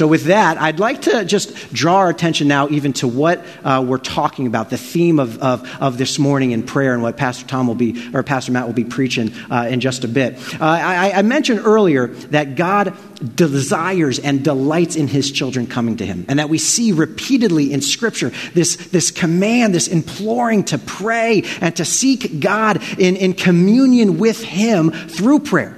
So, with that, I'd like to just draw our attention now even to what uh, we're talking about, the theme of, of, of, this morning in prayer, and what Pastor Tom will be, or Pastor Matt will be preaching uh, in just a bit. Uh, I, I mentioned earlier that God desires and delights in his children coming to him. And that we see repeatedly in Scripture this, this command, this imploring to pray and to seek God in, in communion with him through prayer.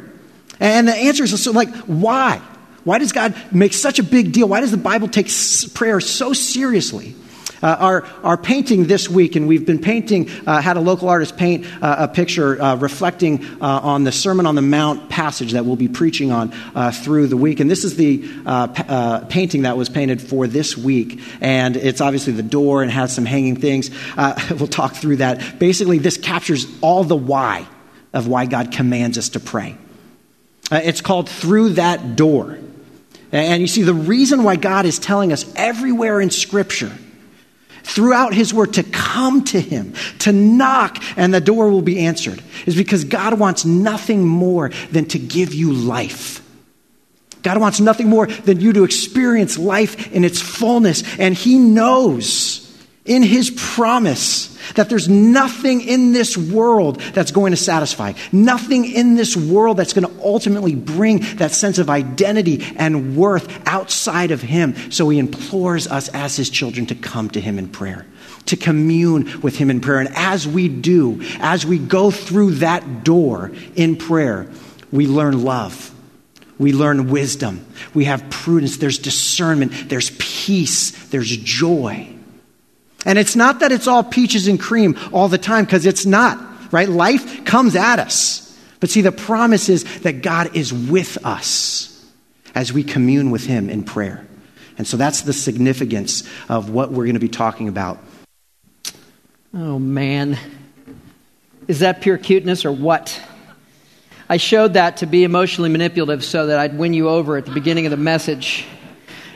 And the answer is so, like, why? Why does God make such a big deal? Why does the Bible take prayer so seriously? Uh, our, our painting this week, and we've been painting, uh, had a local artist paint uh, a picture uh, reflecting uh, on the Sermon on the Mount passage that we'll be preaching on uh, through the week. And this is the pa- painting that was painted for this week. And it's obviously the door and has some hanging things. we'll talk through that. Basically, this captures all the why of why God commands us to pray. it's called Through That Door. And you see, the reason why God is telling us everywhere in Scripture throughout His Word to come to Him, to knock, and the door will be answered, is because God wants nothing more than to give you life. God wants nothing more than you to experience life in its fullness, and He knows in His promise that there's nothing in this world that's going to satisfy, nothing in this world that's going to ultimately bring that sense of identity and worth outside of Him. So He implores us as His children to come to Him in prayer, to commune with Him in prayer. And as we do, as we go through that door in prayer, we learn love. We learn wisdom. We have prudence. There's discernment. There's peace. There's joy. And it's not that it's all peaches and cream all the time, because it's not, right? Life comes at us. But see, the promise is that God is with us as we commune with Him in prayer. And so that's the significance of what we're going to be talking about. Oh, man. Is that pure cuteness or what? I showed that to be emotionally manipulative so that I'd win you over at the beginning of the message.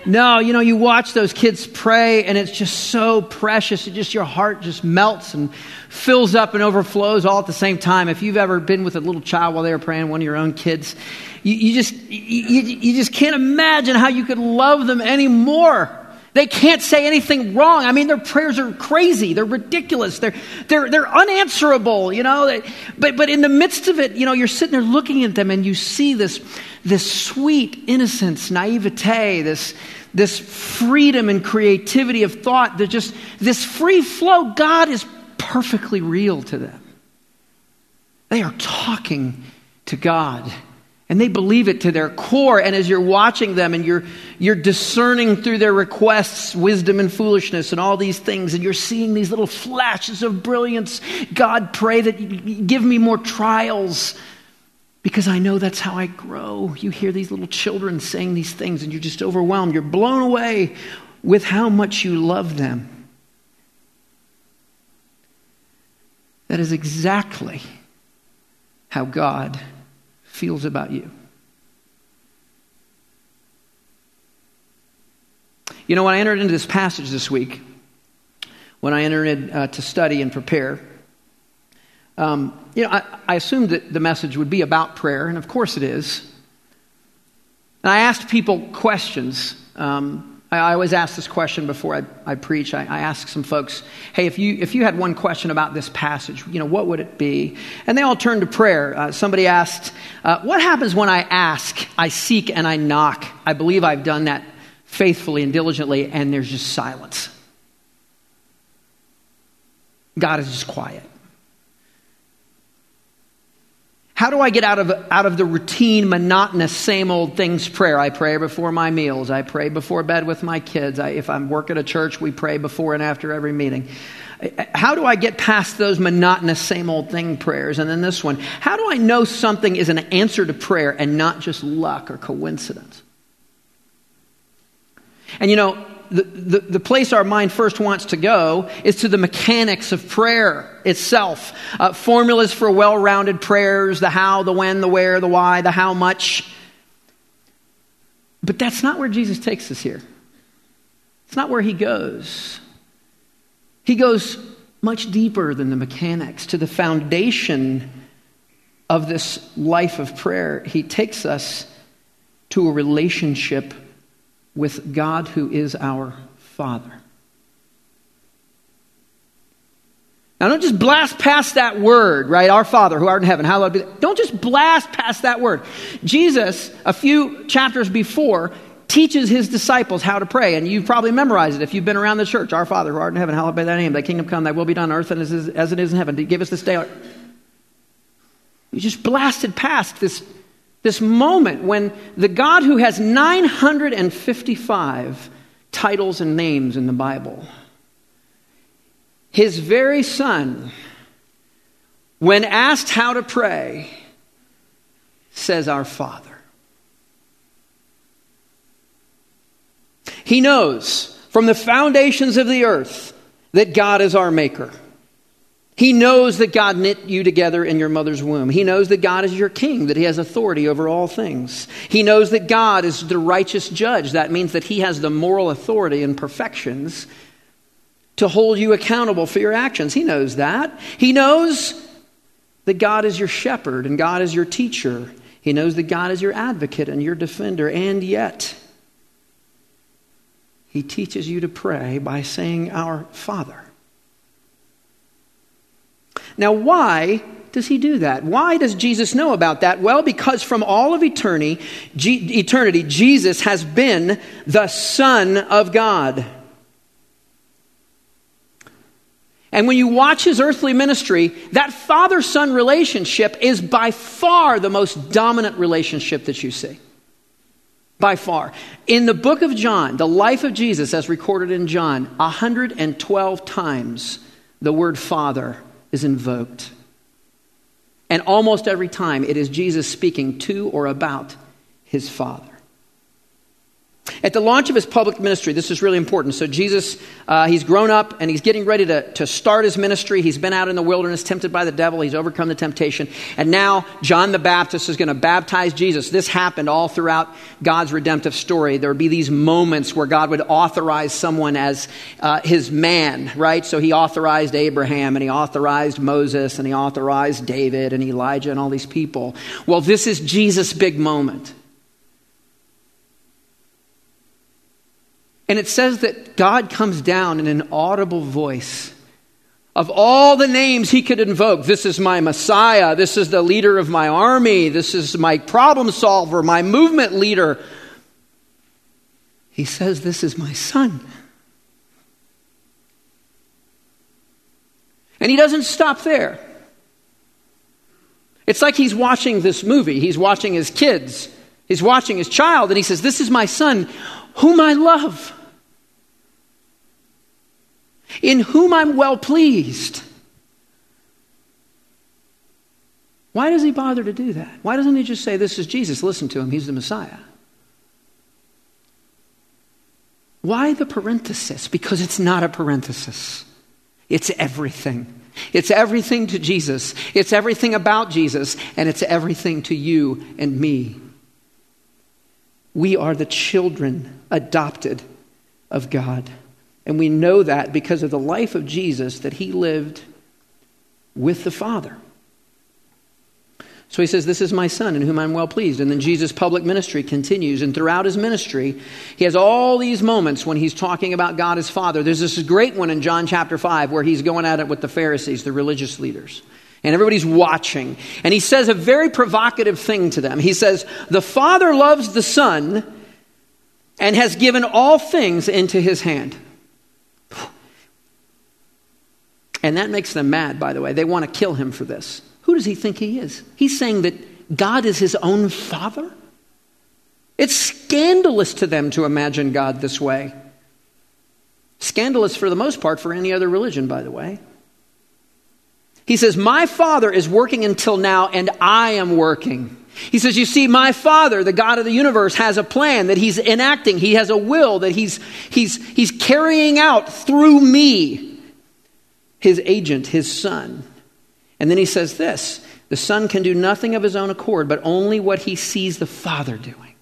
No, you know, you watch those kids pray and it's just so precious. It just, your heart just melts and fills up and overflows all at the same time. If you've ever been with a little child while they were praying, one of your own kids, you, you just, you, you just can't imagine how you could love them anymore. They can't say anything wrong. I mean, their prayers are crazy. They're ridiculous. They're, they're, they're unanswerable, you know. But, but in the midst of it, you know, you're sitting there looking at them and you see this, this sweet innocence, naivete, this, this freedom and creativity of thought, that just this free flow, God is perfectly real to them. They are talking to God. And they believe it to their core. And as you're watching them and you're, you're discerning through their requests wisdom and foolishness and all these things, and you're seeing these little flashes of brilliance, God, pray that you give me more trials because I know that's how I grow. You hear these little children saying these things and you're just overwhelmed. You're blown away with how much you love them. That is exactly how God feels about you. You know, when I entered into this passage this week, when I entered uh, to study and prepare, um, you know, I, I assumed that the message would be about prayer, and of course it is. And I asked people questions. Um, I, always ask this question before I, I preach. I, I, ask some folks, hey, if you, if you had one question about this passage, you know, what would it be? And they all turn to prayer. Uh, somebody asked, uh, what happens when I ask, I seek, and I knock? I believe I've done that faithfully and diligently, and there's just silence. God is just quiet. How do I get out of, out of the routine, monotonous, same old things prayer? I pray before my meals. I pray before bed with my kids. I, if I'm working at a church, we pray before and after every meeting. How do I get past those monotonous, same old thing prayers? And then this one How do I know something is an answer to prayer and not just luck or coincidence? And you know, the, the, place our mind first wants to go is to the mechanics of prayer itself. Uh, formulas for well rounded prayers the how, the when, the where, the why, the how much. But that's not where Jesus takes us here. It's not where he goes. He goes much deeper than the mechanics to the foundation of this life of prayer. He takes us to a relationship with God who is our Father. Now, don't just blast past that word, right? Our Father who art in heaven, hallowed be. Don't just blast past that word. Jesus, a few chapters before, teaches his disciples how to pray, and you've probably memorized it if you've been around the church. Our Father who art in heaven, hallowed be thy name. Thy kingdom come, thy will be done on earth as it is in heaven. Give us this day. You just blasted past this, this moment when the God who has 955 titles and names in the Bible his very son, when asked how to pray, says, Our Father. He knows from the foundations of the earth that God is our maker. He knows that God knit you together in your mother's womb. He knows that God is your king, that he has authority over all things. He knows that God is the righteous judge. That means that he has the moral authority and perfections to hold you accountable for your actions. He knows that. He knows that God is your shepherd and God is your teacher. He knows that God is your advocate and your defender. And yet, He teaches you to pray by saying, Our Father. Now, why does he do that? Why does Jesus know about that? Well, because from all of eternity, eternity Jesus has been the Son of God. And when you watch his earthly ministry, that father son relationship is by far the most dominant relationship that you see. By far. In the book of John, the life of Jesus as recorded in John, 112 times the word father is invoked. And almost every time it is Jesus speaking to or about his father. At the launch of his public ministry, this is really important. So, Jesus, uh, he's grown up and he's getting ready to, to start his ministry. He's been out in the wilderness, tempted by the devil. He's overcome the temptation. And now, John the Baptist is going to baptize Jesus. This happened all throughout God's redemptive story. There would be these moments where God would authorize someone as uh, his man, right? So, he authorized Abraham and he authorized Moses and he authorized David and Elijah and all these people. Well, this is Jesus' big moment. And it says that God comes down in an audible voice. Of all the names he could invoke, this is my Messiah, this is the leader of my army, this is my problem solver, my movement leader. He says, This is my son. And he doesn't stop there. It's like he's watching this movie. He's watching his kids. He's watching his child, and he says, This is my son, whom I love in whom I'm well pleased. Why does he bother to do that? Why doesn't he just say, This is Jesus, listen to him, he's the Messiah? Why the parenthesis? Because it's not a parenthesis, it's everything. It's everything to Jesus, it's everything about Jesus, and it's everything to you and me. We are the children adopted of God. And we know that because of the life of Jesus that he lived with the Father. So he says, This is my son in whom I'm well pleased. And then Jesus' public ministry continues. And throughout his ministry, he has all these moments when he's talking about God as Father. There's this great one in John chapter 5 where he's going at it with the Pharisees, the religious leaders. And everybody's watching. And he says a very provocative thing to them. He says, The Father loves the Son and has given all things into his hand. And that makes them mad, by the way. They want to kill him for this. Who does he think he is? He's saying that God is his own father? It's scandalous to them to imagine God this way. Scandalous for the most part for any other religion, by the way. He says, My Father is working until now, and I am working. He says, You see, my Father, the God of the universe, has a plan that He's enacting. He has a will that He's, he's, he's carrying out through me his agent, his son. And then he says this the son can do nothing of his own accord, but only what he sees the father doing.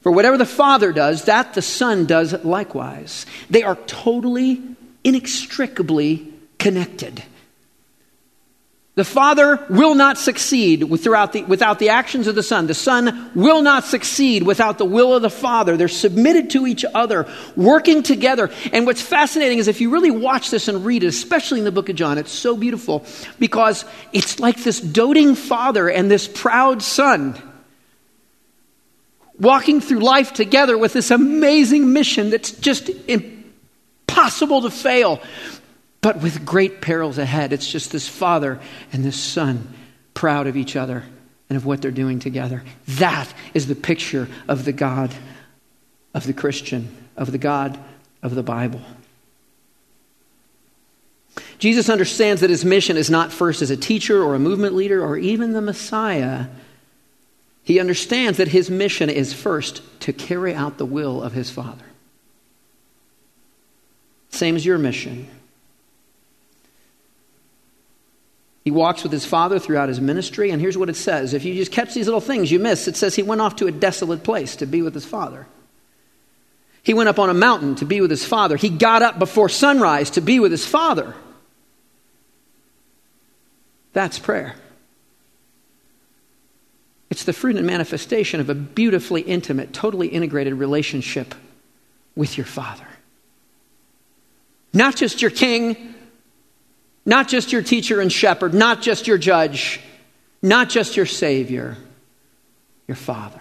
For whatever the father does, that the son does likewise. They are totally, inextricably connected. The Father will not succeed without the, without the actions of the Son. The Son will not succeed without the will of the Father. They're submitted to each other, working together. And what's fascinating is if you really watch this and read it, especially in the book of John, it's so beautiful because it's like this doting Father and this proud Son walking through life together with this amazing mission that's just impossible to fail but with great perils ahead. It's just this father and this son proud of each other and of what they're doing together. That is the picture of the God of the Christian, of the God of the Bible. Jesus understands that his mission is not first as a teacher or a movement leader or even the Messiah. He understands that his mission is first to carry out the will of his Father. Same as your mission. He walks with his father throughout his ministry, and here's what it says. If you just catch these little things you miss, it says he went off to a desolate place to be with his father. He went up on a mountain to be with his father. He got up before sunrise to be with his father. That's prayer. It's the fruit and manifestation of a beautifully intimate, totally integrated relationship with your father. Not just your king, not just your teacher and shepherd, not just your judge, not just your Savior, your Father.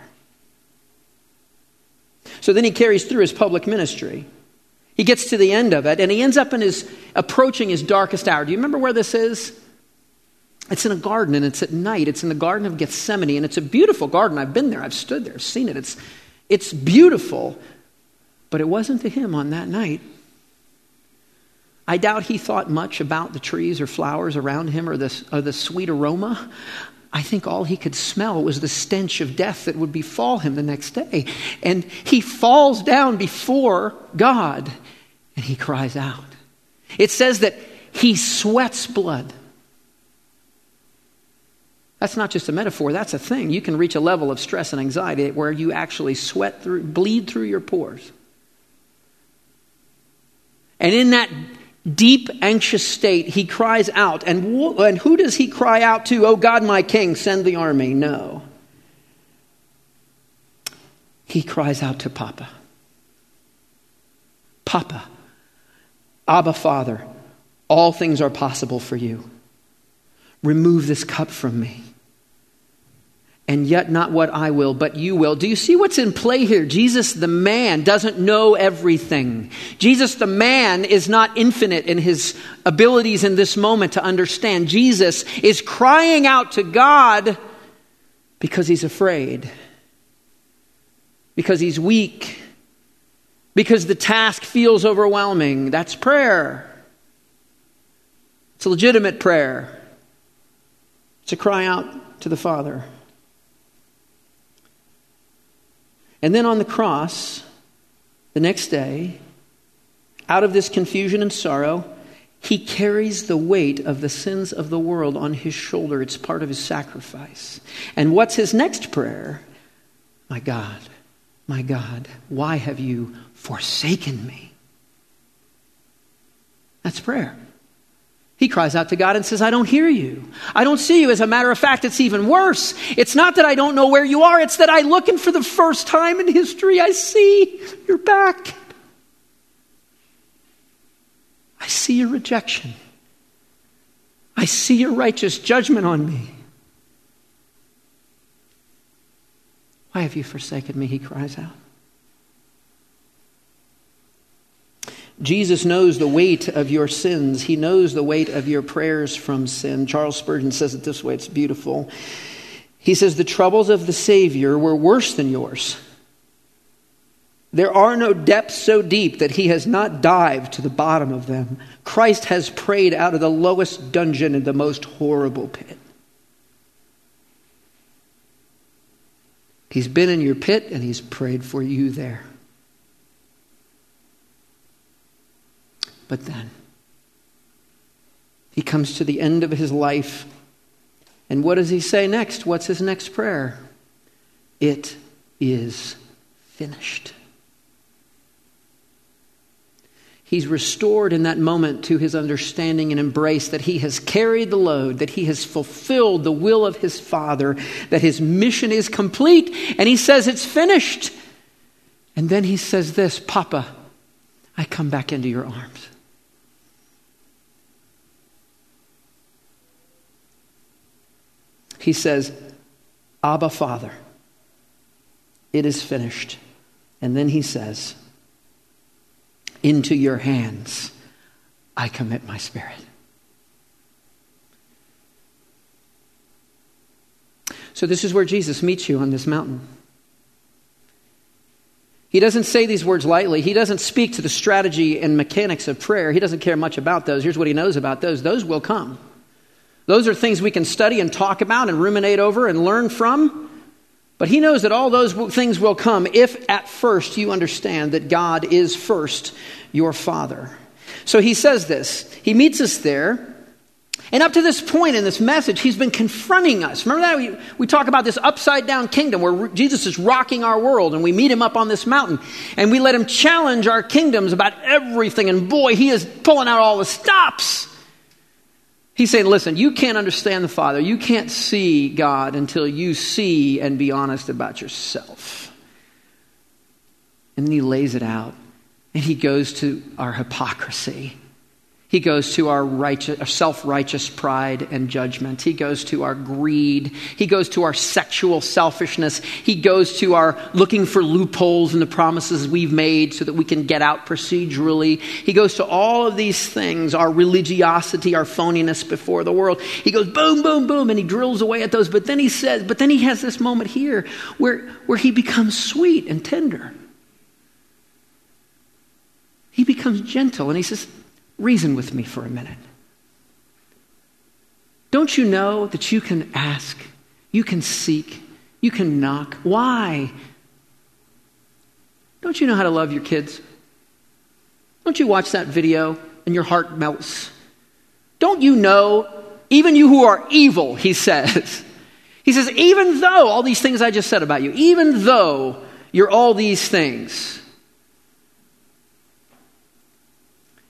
So then he carries through his public ministry. He gets to the end of it, and he ends up in his approaching his darkest hour. Do you remember where this is? It's in a garden, and it's at night. It's in the Garden of Gethsemane, and it's a beautiful garden. I've been there, I've stood there, seen it. It's, it's beautiful, but it wasn't to him on that night. I doubt he thought much about the trees or flowers around him or the, or the sweet aroma. I think all he could smell was the stench of death that would befall him the next day. And he falls down before God and he cries out. It says that he sweats blood. That's not just a metaphor, that's a thing. You can reach a level of stress and anxiety where you actually sweat through, bleed through your pores. And in that deep, anxious state, he cries out. And, and who does he cry out to? Oh God, my king, send the army. No. He cries out to Papa. Papa, Abba, Father, all things are possible for you. Remove this cup from me and yet not what I will, but you will. Do you see what's in play here? Jesus, the man, doesn't know everything. Jesus, the man, is not infinite in his abilities in this moment to understand. Jesus is crying out to God because he's afraid, because he's weak, because the task feels overwhelming. That's prayer. It's a legitimate prayer. It's a cry out to the Father. And then on the cross, the next day, out of this confusion and sorrow, he carries the weight of the sins of the world on his shoulder. It's part of his sacrifice. And what's his next prayer? My God, my God, why have you forsaken me? That's prayer. He cries out to God and says, I don't hear you. I don't see you. As a matter of fact, it's even worse. It's not that I don't know where you are, it's that I look and for the first time in history, I see your back. I see your rejection. I see your righteous judgment on me. Why have you forsaken me? He cries out. Jesus knows the weight of your sins. He knows the weight of your prayers from sin. Charles Spurgeon says it this way, it's beautiful. He says, The troubles of the Savior were worse than yours. There are no depths so deep that he has not dived to the bottom of them. Christ has prayed out of the lowest dungeon in the most horrible pit. He's been in your pit and he's prayed for you there. But then, he comes to the end of his life. And what does he say next? What's his next prayer? It is finished. He's restored in that moment to his understanding and embrace that he has carried the load, that he has fulfilled the will of his Father, that his mission is complete, and he says it's finished. And then he says this Papa, I come back into your arms. He says, Abba, Father, it is finished. And then he says, Into your hands I commit my spirit. So, this is where Jesus meets you on this mountain. He doesn't say these words lightly. He doesn't speak to the strategy and mechanics of prayer. He doesn't care much about those. Here's what he knows about those those will come. Those are things we can study and talk about and ruminate over and learn from. But he knows that all those things will come if at first you understand that God is first your Father. So he says this. He meets us there. And up to this point in this message, he's been confronting us. Remember that? We, we talk about this upside down kingdom where Jesus is rocking our world and we meet him up on this mountain and we let him challenge our kingdoms about everything. And boy, he is pulling out all the stops. He's saying, listen, you can't understand the Father. You can't see God until you see and be honest about yourself. And then he lays it out and he goes to our hypocrisy he goes to our, self righteous pride and judgment. He goes to our greed. He goes to our sexual selfishness. He goes to our looking for loopholes in the promises we've made so that we can get out procedurally. He goes to all of these things our religiosity, our phoniness before the world. He goes boom, boom, boom, and he drills away at those. But then he says, but then he has this moment here where, where he becomes sweet and tender. He becomes gentle and he says, Reason with me for a minute. Don't you know that you can ask, you can seek, you can knock? Why? Don't you know how to love your kids? Don't you watch that video and your heart melts? Don't you know, even you who are evil, he says, he says, even though all these things I just said about you, even though you're all these things,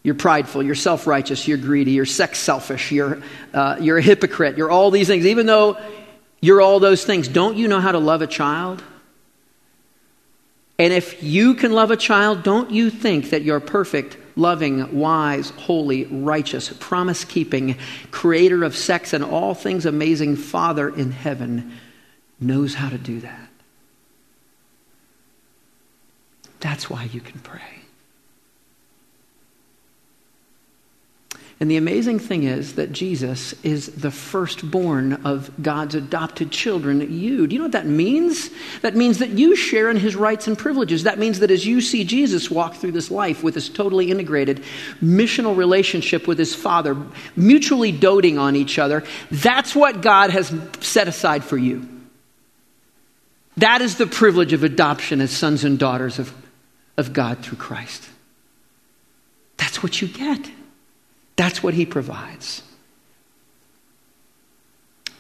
You're prideful, you're self righteous, you're greedy, you're sex selfish, you're, uh, you're a hypocrite, you're all these things. Even though you're all those things, don't you know how to love a child? And if you can love a child, don't you think that your perfect, loving, wise, holy, righteous, promise keeping, creator of sex and all things amazing Father in heaven knows how to do that? That's why you can pray. And the amazing thing is that Jesus is the firstborn of God's adopted children, you. Do you know what that means? That means that you share in his rights and privileges. That means that as you see Jesus walk through this life with this totally integrated missional relationship with his Father, mutually doting on each other, that's what God has set aside for you. That is the privilege of adoption as sons and daughters of, of God through Christ. That's what you get. That's what he provides.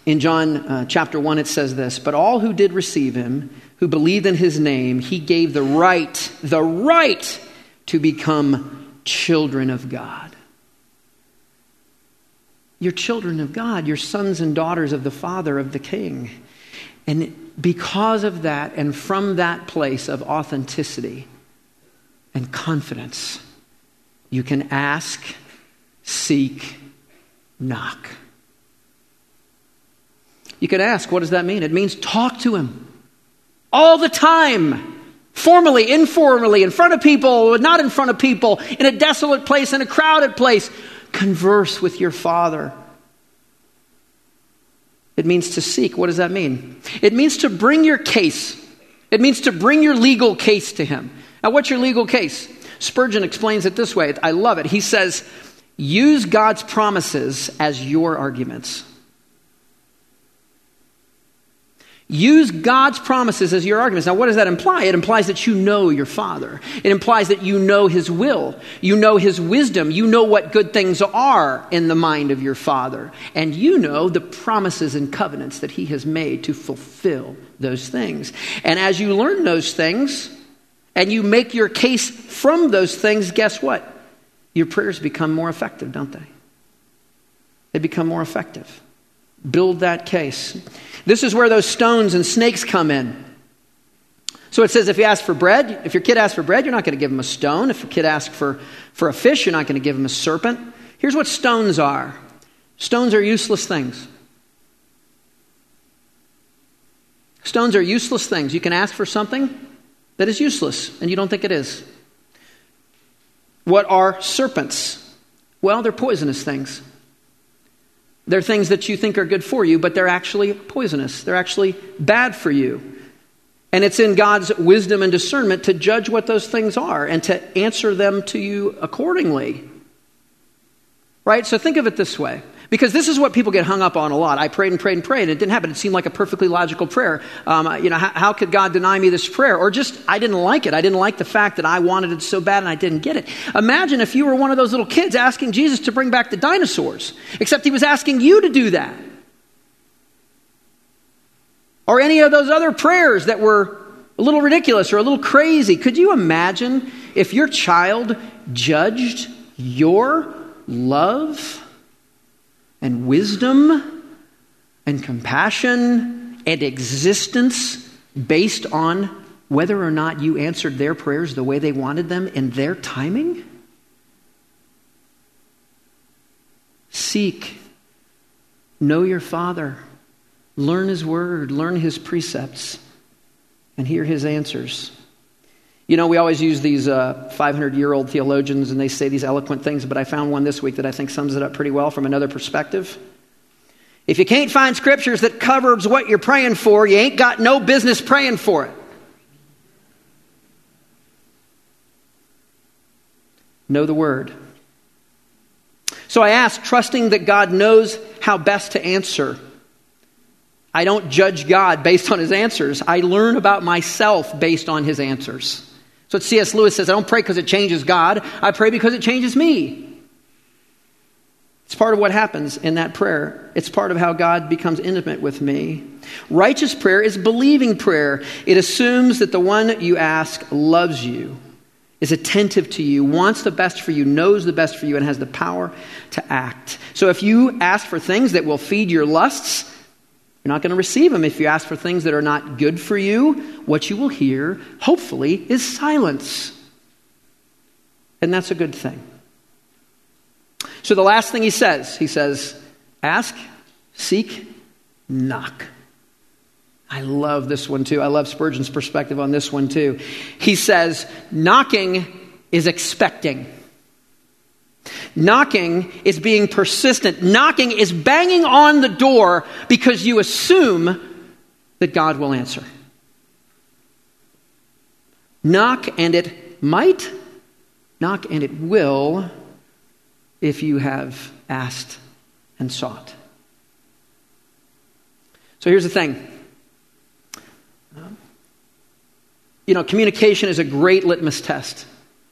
In John uh, chapter 1, it says this But all who did receive him, who believed in his name, he gave the right, the right to become children of God. You're children of God. You're sons and daughters of the Father, of the King. And because of that, and from that place of authenticity and confidence, you can ask seek, knock. You could ask, what does that mean? It means talk to him all the time. Formally, informally, in front of people, not in front of people, in a desolate place, in a crowded place. Converse with your Father. It means to seek. What does that mean? It means to bring your case. It means to bring your legal case to Him. Now, what's your legal case? Spurgeon explains it this way. I love it. He says, Use God's promises as your arguments. Use God's promises as your arguments. Now, what does that imply? It implies that you know your Father. It implies that you know His will. You know His wisdom. You know what good things are in the mind of your Father. And you know the promises and covenants that He has made to fulfill those things. And as you learn those things and you make your case from those things, guess what? Your prayers become more effective, don't they? They become more effective. Build that case. This is where those stones and snakes come in. So it says if you ask for bread, if your kid asks for bread, you're not going to give him a stone. If your kid asks for, for a fish, you're not going to give him a serpent. Here's what stones are stones are useless things. Stones are useless things. You can ask for something that is useless, and you don't think it is. What are serpents? Well, they're poisonous things. They're things that you think are good for you, but they're actually poisonous. They're actually bad for you. And it's in God's wisdom and discernment to judge what those things are and to answer them to you accordingly. Right? So think of it this way. Because this is what people get hung up on a lot. I prayed and prayed and prayed, and it didn't happen. It seemed like a perfectly logical prayer. Um, you know, how, how, could God deny me this prayer? Or just, I didn't like it. I didn't like the fact that I wanted it so bad and I didn't get it. Imagine if you were one of those little kids asking Jesus to bring back the dinosaurs, except he was asking you to do that. Or any of those other prayers that were a little ridiculous or a little crazy. Could you imagine if your child judged your love? And wisdom and compassion and existence based on whether or not you answered their prayers the way they wanted them in their timing? Seek, know your Father, learn His Word, learn His precepts, and hear His answers. You know, we always use these 500 uh, year old theologians and they say these eloquent things, but I found one this week that I think sums it up pretty well from another perspective. If you can't find scriptures that covers what you're praying for, you ain't got no business praying for it. Know the word. So I ask, trusting that God knows how best to answer. I don't judge God based on his answers. I learn about myself based on his answers. So C.S. Lewis says, I don't pray because it changes God, I pray because it changes me. It's part of what happens in that prayer. It's part of how God becomes intimate with me. Righteous prayer is believing prayer. It assumes that the one you ask loves you, is attentive to you, wants the best for you, knows the best for you, and has the power to act. So if you ask for things that will feed your lusts, you're not going to receive them if you ask for things that are not good for you. What you will hear, hopefully, is silence. And that's a good thing. So the last thing he says, he says, ask, seek, knock. I love this one too. I love Spurgeon's perspective on this one too. He says, knocking is expecting. Knocking is being persistent. Knocking is banging on the door because you assume that God will answer. Knock and it might, knock and it will if you have asked and sought. So here's the thing. You know, communication is a great litmus test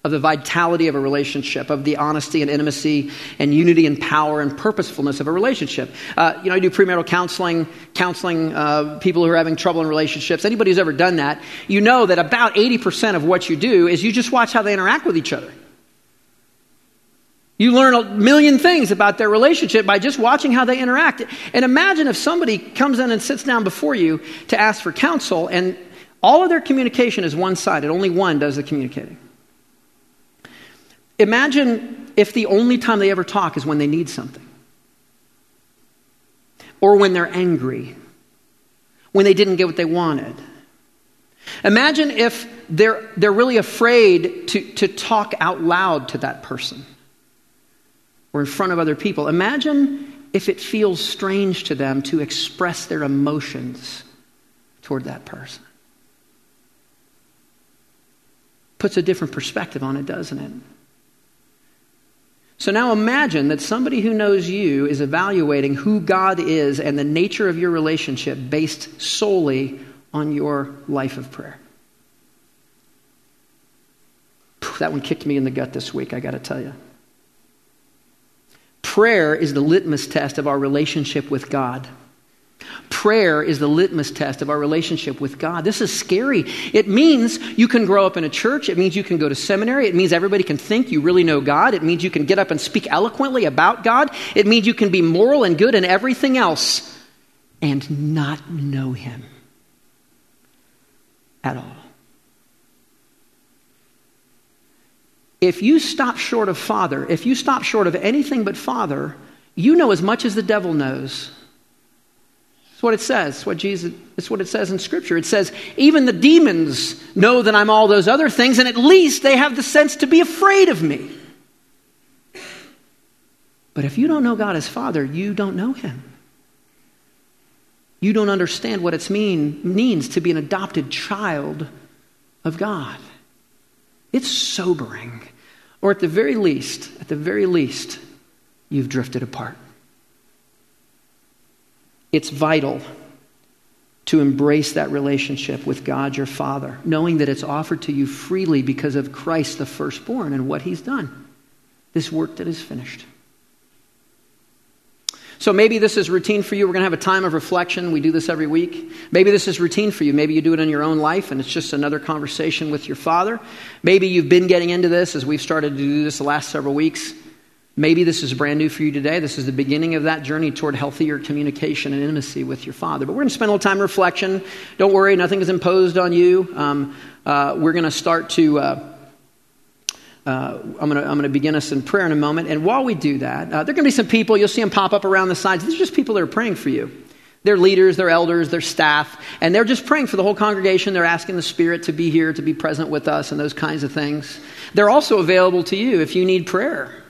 of the vitality of a relationship, of the honesty and intimacy and unity and power and purposefulness of a relationship. Uh, you know, I do premarital counseling, counseling uh, people who are having trouble in relationships. Anybody who's ever done that, you know that about 80% of what you do is you just watch how they interact with each other. You learn a million things about their relationship by just watching how they interact. And imagine if somebody comes in and sits down before you to ask for counsel, and all of their communication is one sided, only one does the communicating. Imagine if the only time they ever talk is when they need something, or when they're angry, when they didn't get what they wanted. Imagine if they're, they're really afraid to, to talk out loud to that person or in front of other people. Imagine if it feels strange to them to express their emotions toward that person. Puts a different perspective on it, doesn't it? So now imagine that somebody who knows you is evaluating who God is and the nature of your relationship based solely on your life of prayer. That one kicked me in the gut this week, I got to tell you. Prayer is the litmus test of our relationship with God. Prayer is the litmus test of our relationship with God. This is scary. It means you can grow up in a church. It means you can go to seminary. It means everybody can think you really know God. It means you can get up and speak eloquently about God. It means you can be moral and good and everything else and not know Him at all. If you stop short of Father, if you stop short of anything but Father, you know as much as the devil knows. That's what it says. It's what Jesus it's what it says in Scripture. It says, even the demons know that I'm all those other things, and at least they have the sense to be afraid of me. But if you don't know God as Father, you don't know Him. You don't understand what it mean, means to be an adopted child of God. It's sobering. Or at the very least, at the very least, you've drifted apart. It's vital to embrace that relationship with God your Father, knowing that it's offered to you freely because of Christ the firstborn and what he's done. This work that is finished. So maybe this is routine for you. We're going to have a time of reflection. We do this every week. Maybe this is routine for you. Maybe you do it in your own life and it's just another conversation with your father. Maybe you've been getting into this as we've started to do this the last several weeks. Maybe this is brand new for you today. This is the beginning of that journey toward healthier communication and intimacy with your father. But we're going to spend a little time reflection. Don't worry, nothing is imposed on you. Um, uh, we're going to start to. Uh, uh, I'm going to begin us in prayer in a moment. And while we do that, uh, there are going to be some people, you'll see them pop up around the sides. These are just people that are praying for you. They're leaders, they're elders, they're staff, and they're just praying for the whole congregation. They're asking the Spirit to be here, to be present with us, and those kinds of things. They're also available to you if you need prayer.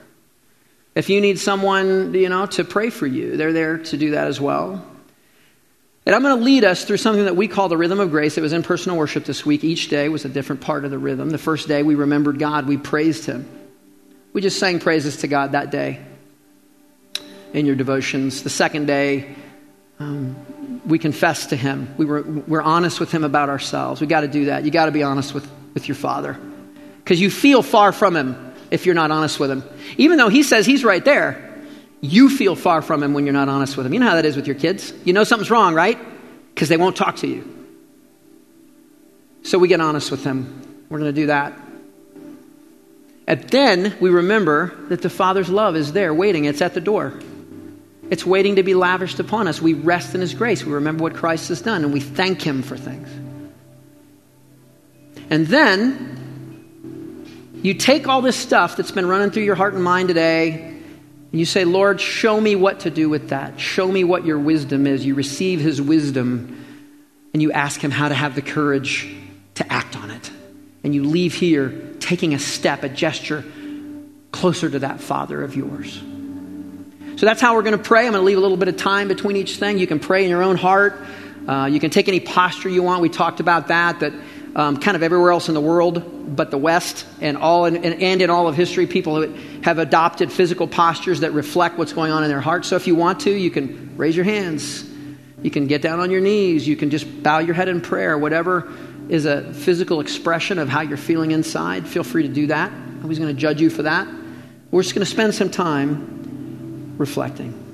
If you need someone, you know, to pray for you, they're there to do that as well. And I'm going to lead us through something that we call the rhythm of grace. It was in personal worship this week. Each day was a different part of the rhythm. The first day we remembered God, we praised Him. We just sang praises to God that day in your devotions. The second day, um, we confessed to Him. We were, we're honest with Him about ourselves. we got to do that. you got to be honest with, with your Father because you feel far from Him if you're not honest with Him. Even though He says He's right there, you feel far from him when you're not honest with him. You know how that is with your kids. You know something's wrong, right? Because they won't talk to you. So we get honest with them. We're going to do that. And then we remember that the Father's love is there waiting, it's at the door. It's waiting to be lavished upon us. We rest in His grace. We remember what Christ has done and we thank Him for things. And then you take all this stuff that's been running through your heart and mind today and you say, Lord, show me what to do with that. Show me what your wisdom is. You receive his wisdom and you ask him how to have the courage to act on it. And you leave here taking a step, a gesture closer to that Father of yours. So that's how we're going to pray. I'm going to leave a little bit of time between each thing. You can pray in your own heart. Uh, you can take any posture you want. We talked about that, that um, kind of everywhere else in the world but the West and, all in, and in all of history, people have adopted physical postures that reflect what's going on in their hearts. So if you want to, you can raise your hands. You can get down on your knees. You can just bow your head in prayer. Whatever is a physical expression of how you're feeling inside, feel free to do that. Nobody's going to judge you for that. We're just going to spend some time reflecting.